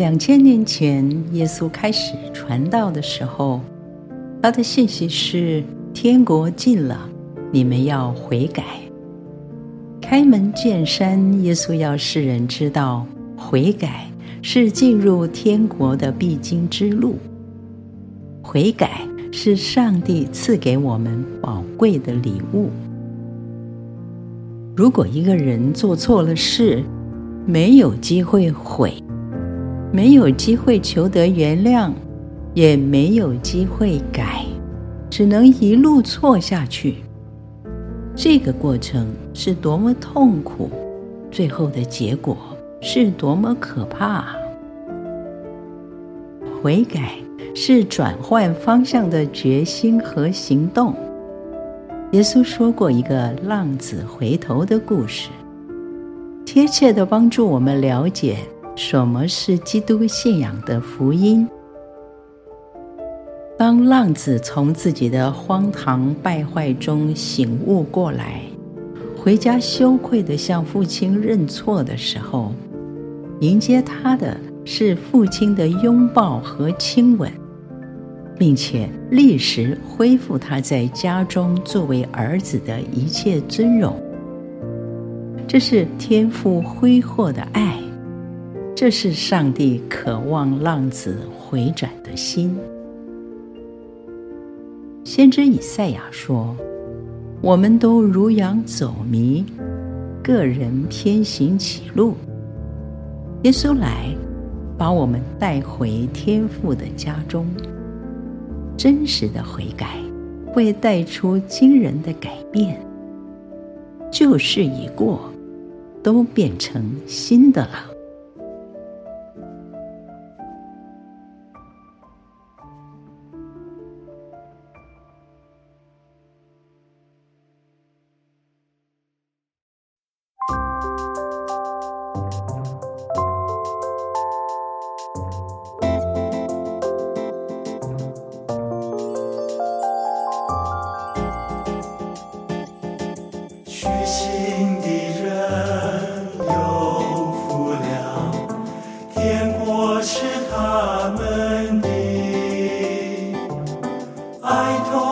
两千年前，耶稣开始传道的时候，他的信息是：天国近了，你们要悔改。开门见山，耶稣要世人知道，悔改是进入天国的必经之路。悔改是上帝赐给我们宝贵的礼物。如果一个人做错了事，没有机会悔，没有机会求得原谅，也没有机会改，只能一路错下去。这个过程是多么痛苦，最后的结果是多么可怕！悔改是转换方向的决心和行动。耶稣说过一个浪子回头的故事，贴切地帮助我们了解什么是基督信仰的福音。当浪子从自己的荒唐败坏中醒悟过来，回家羞愧地向父亲认错的时候，迎接他的是父亲的拥抱和亲吻，并且立时恢复他在家中作为儿子的一切尊荣。这是天父挥霍的爱，这是上帝渴望浪子回转的心。先知以赛亚说：“我们都如羊走迷，各人偏行己路。耶稣来，把我们带回天父的家中。真实的悔改会带出惊人的改变，旧事已过，都变成新的了。”行的人有福了，天国是他们的。爱。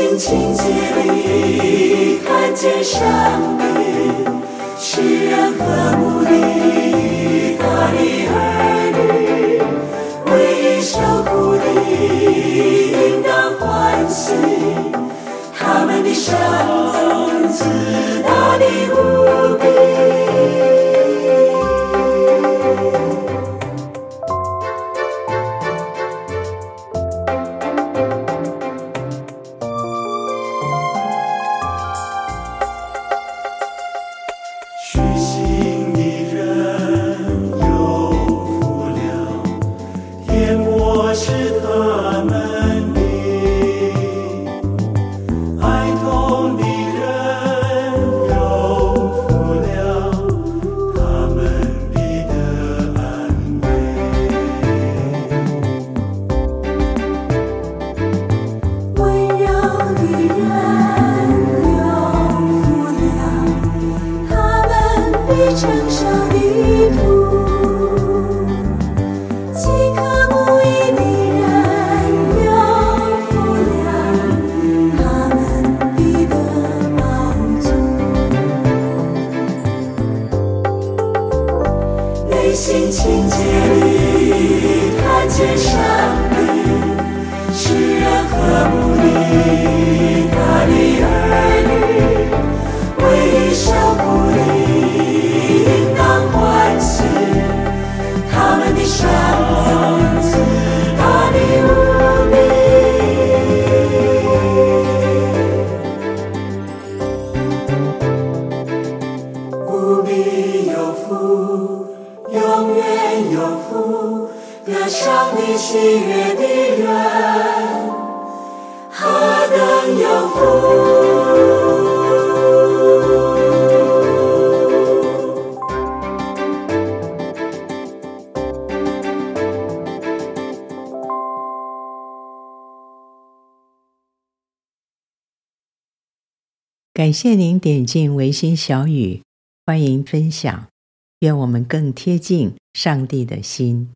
心清洁里看见上帝，世人和睦的他的儿女，为义受苦的应当欢喜，他们的赏赐极大的无比。心情洁里看见上帝，世人和睦你。有福，得上你喜悦的人，何等有福！感谢您点进维心小语，欢迎分享，愿我们更贴近上帝的心。